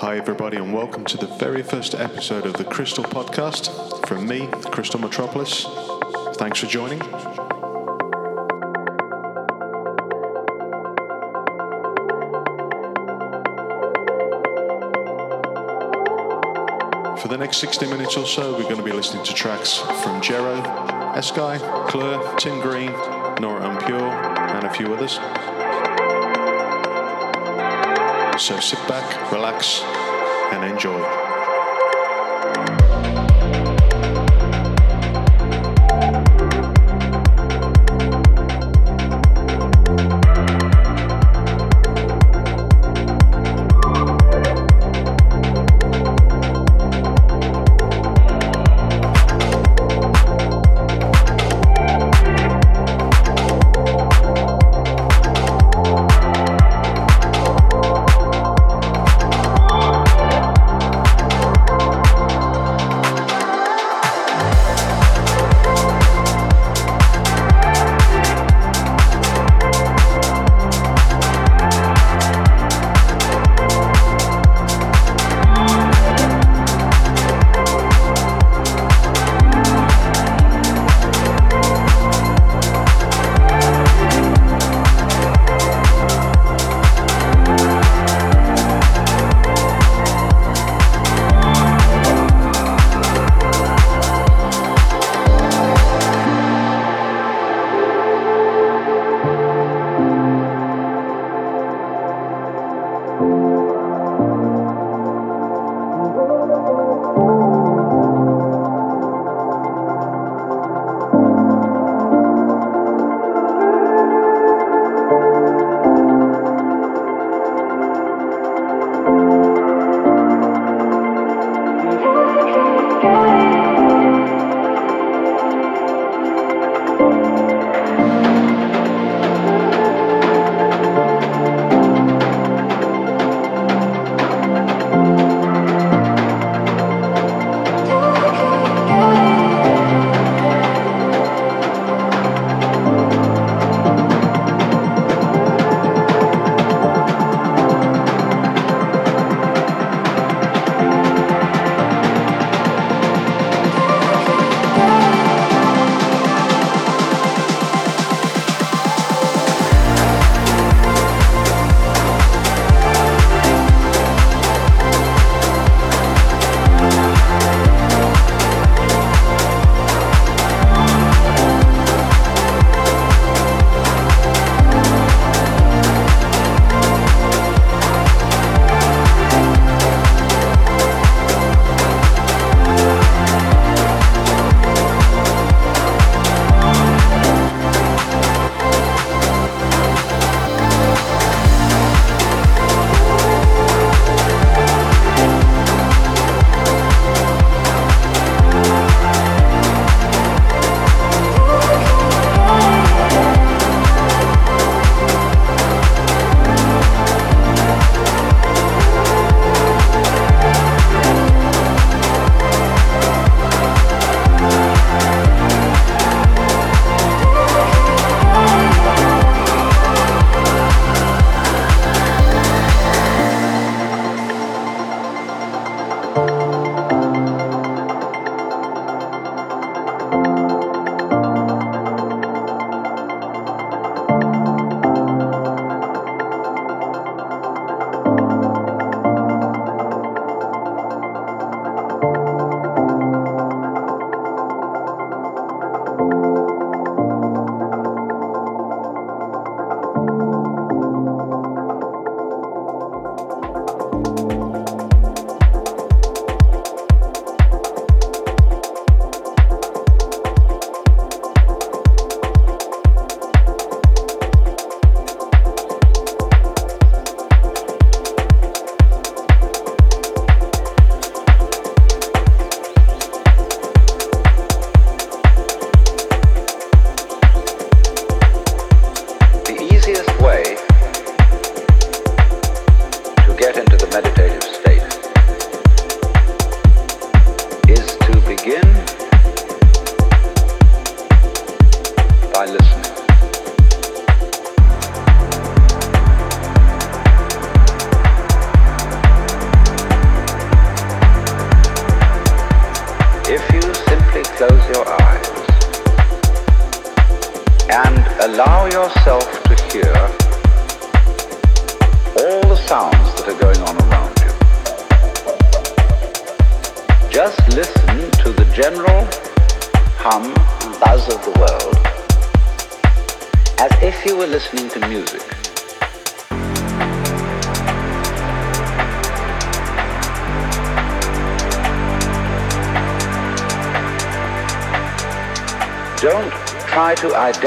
Hi, everybody, and welcome to the very first episode of the Crystal Podcast from me, Crystal Metropolis. Thanks for joining. For the next 60 minutes or so, we're going to be listening to tracks from Jerro, Eskai, Klur, Tim Green, Nora En Pure, and a few others. So sit back, relax, and enjoy.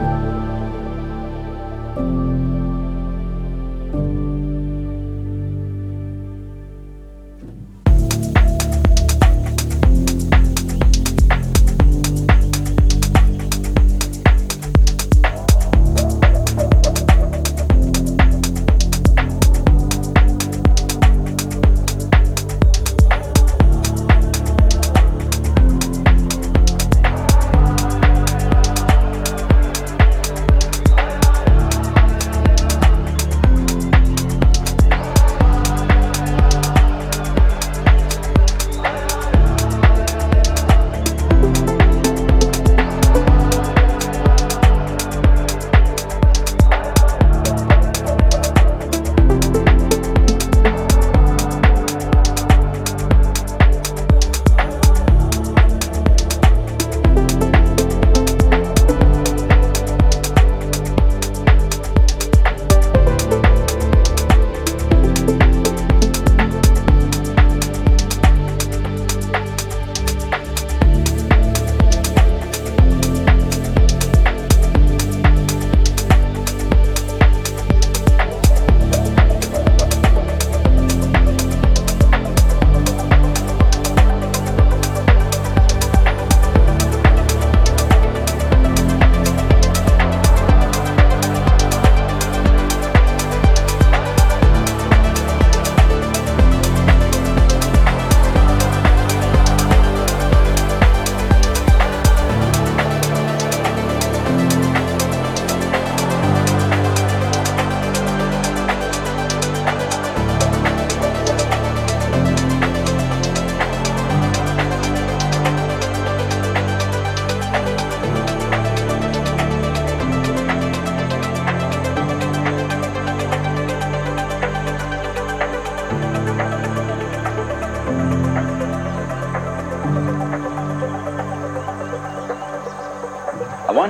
Bye.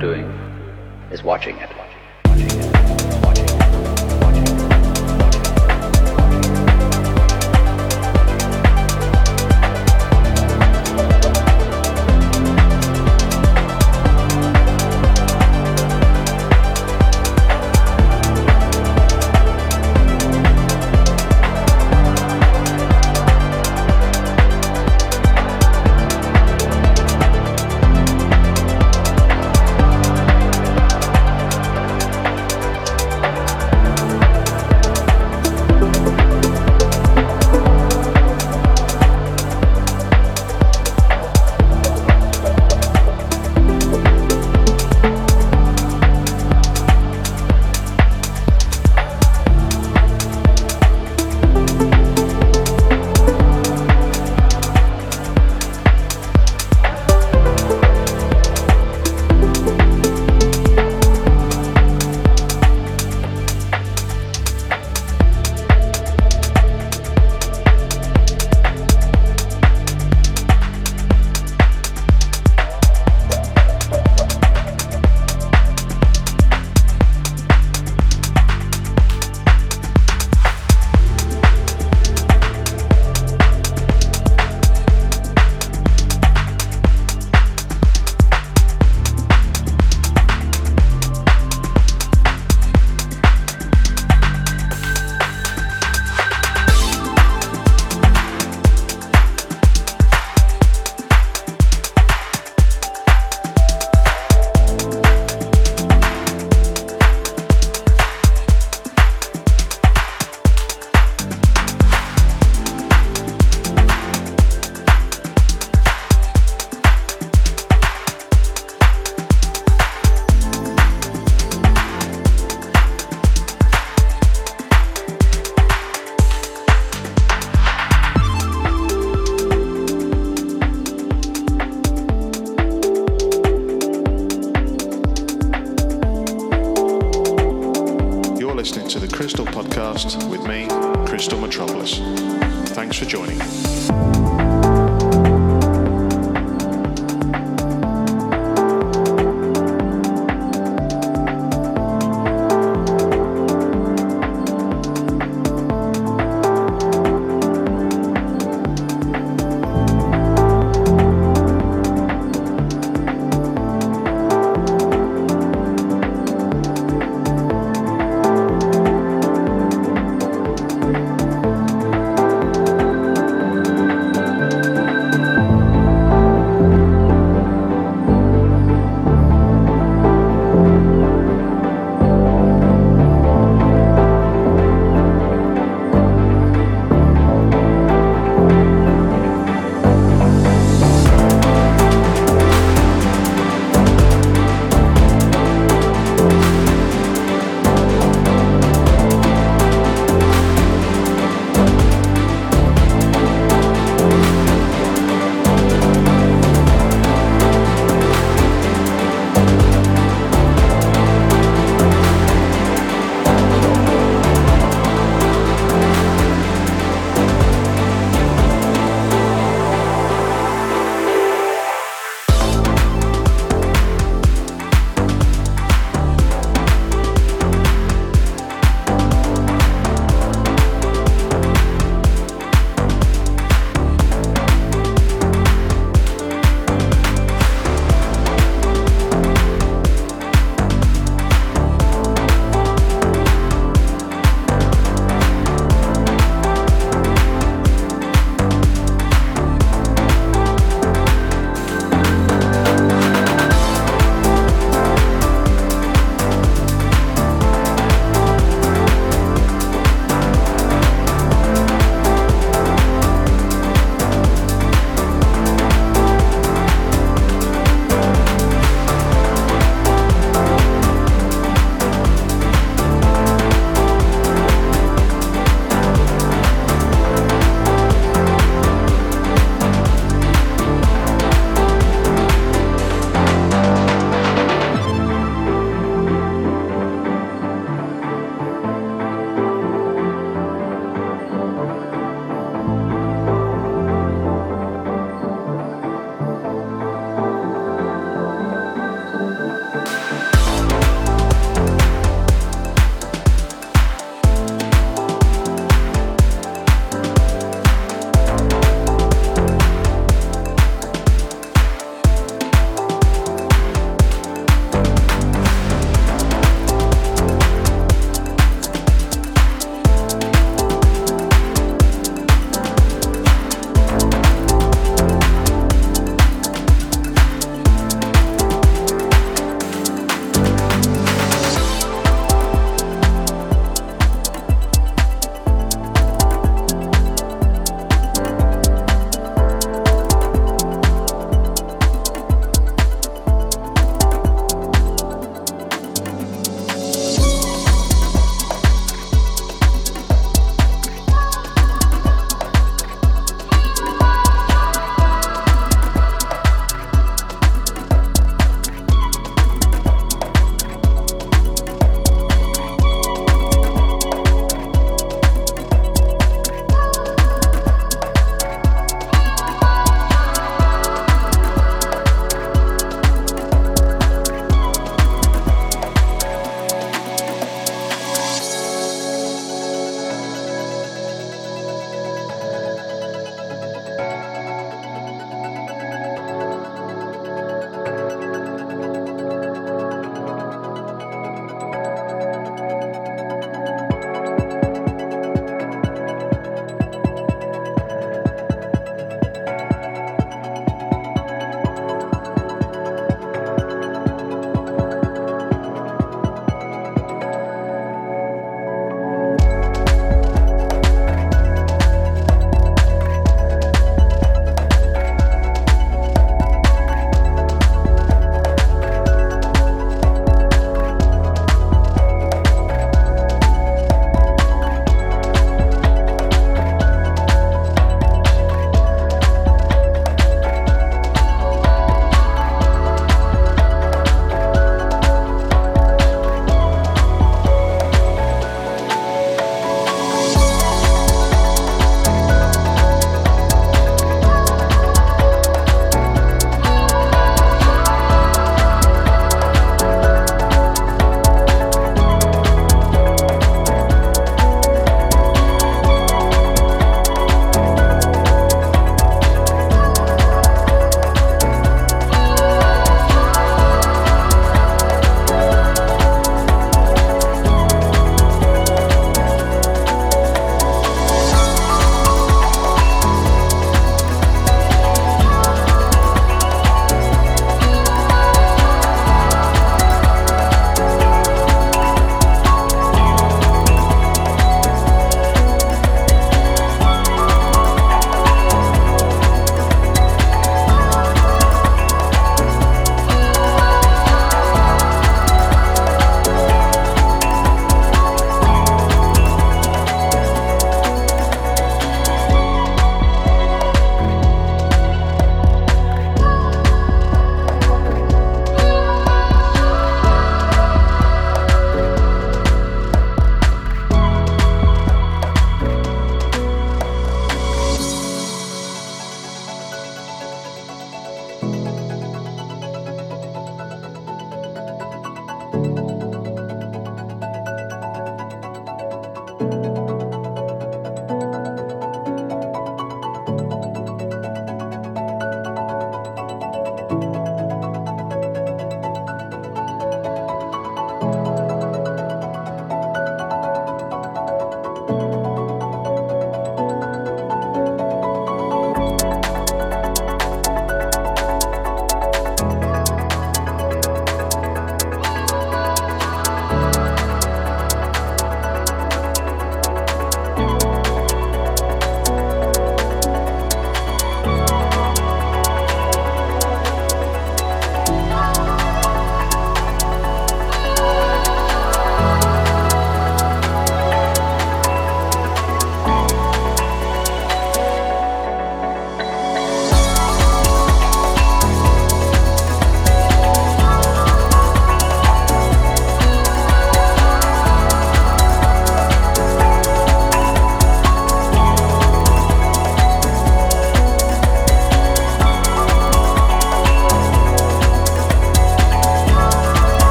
Doing is watching it.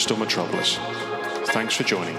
Crystal Metropolis. Thanks for joining.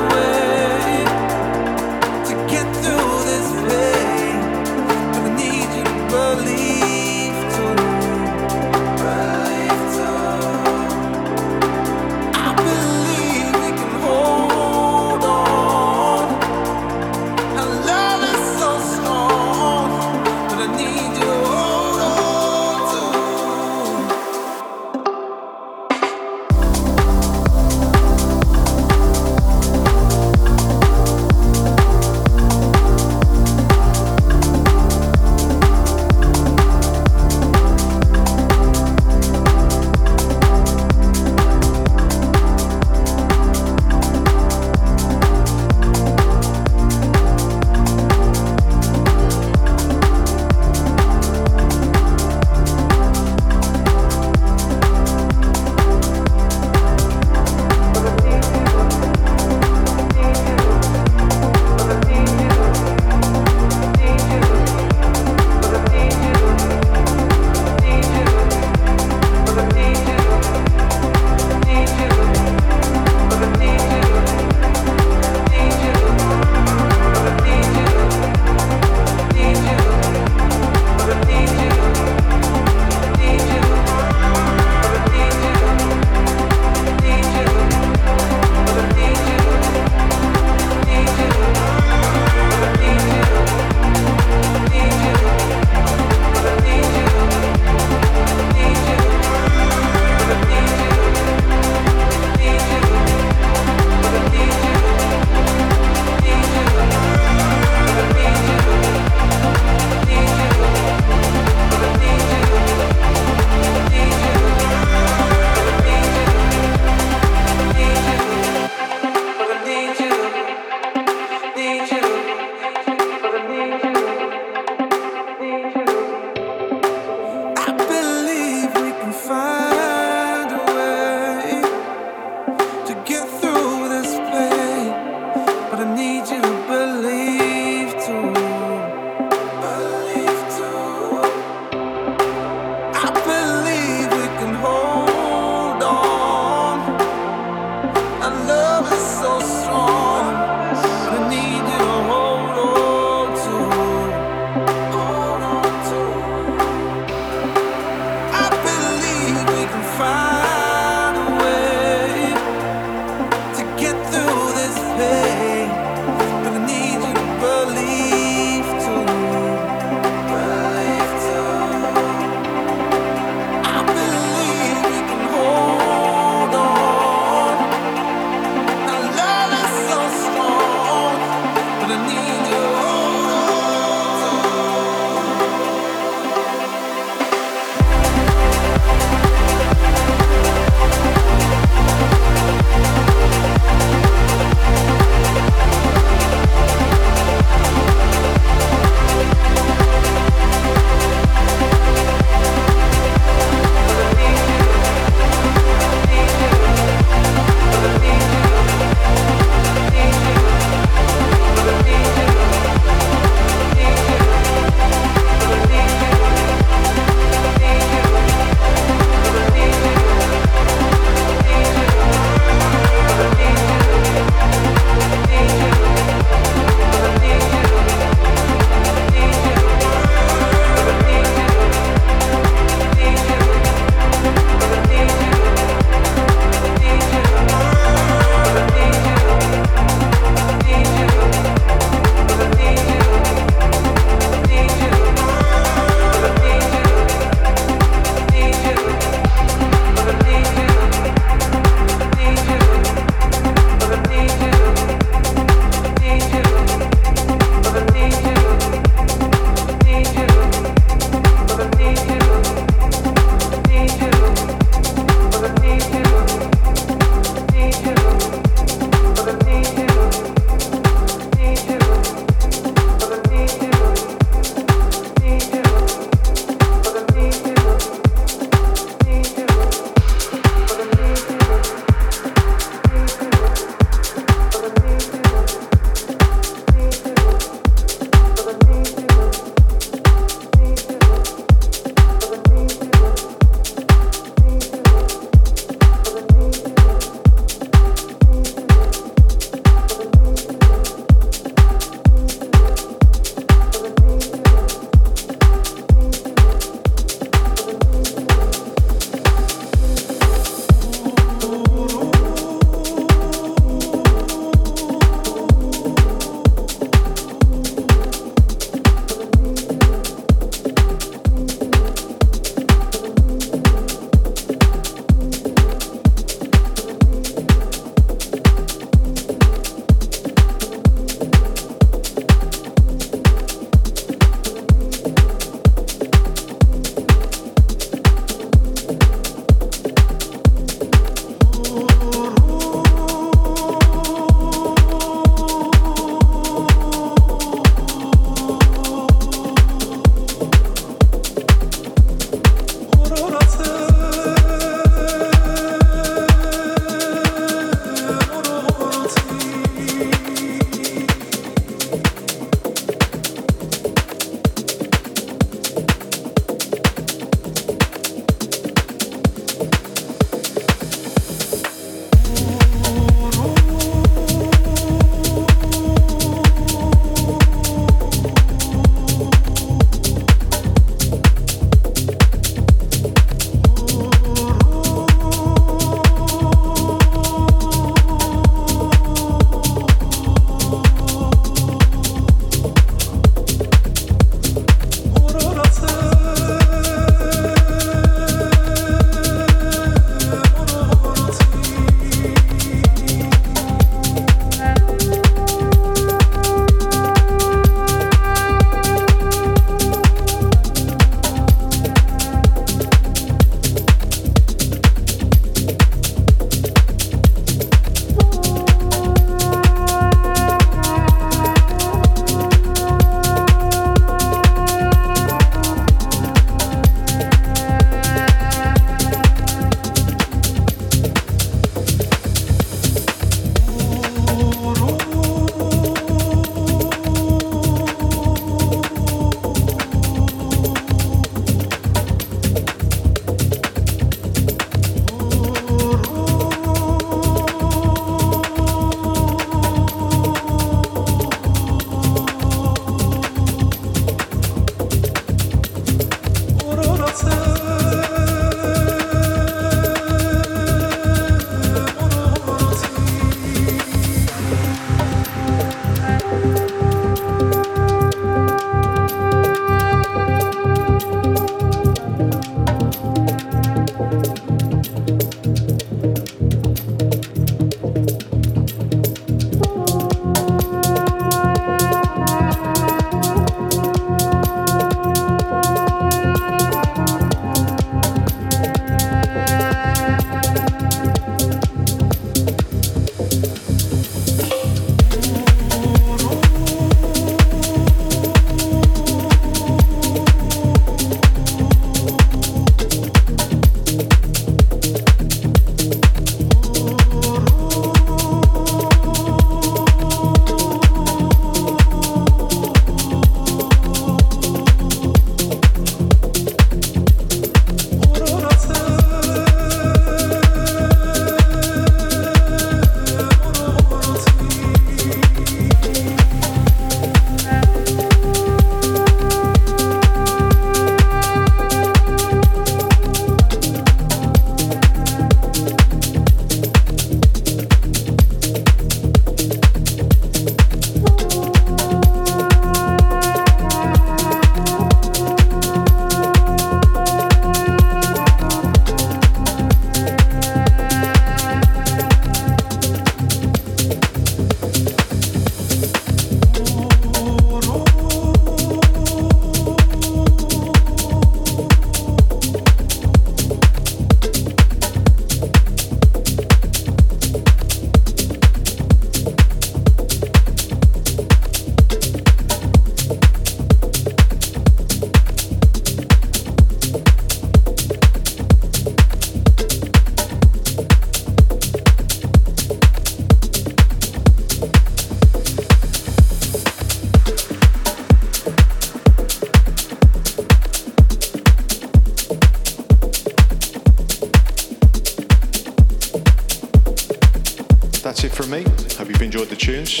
Tunes.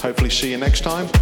Hopefully, see you next time.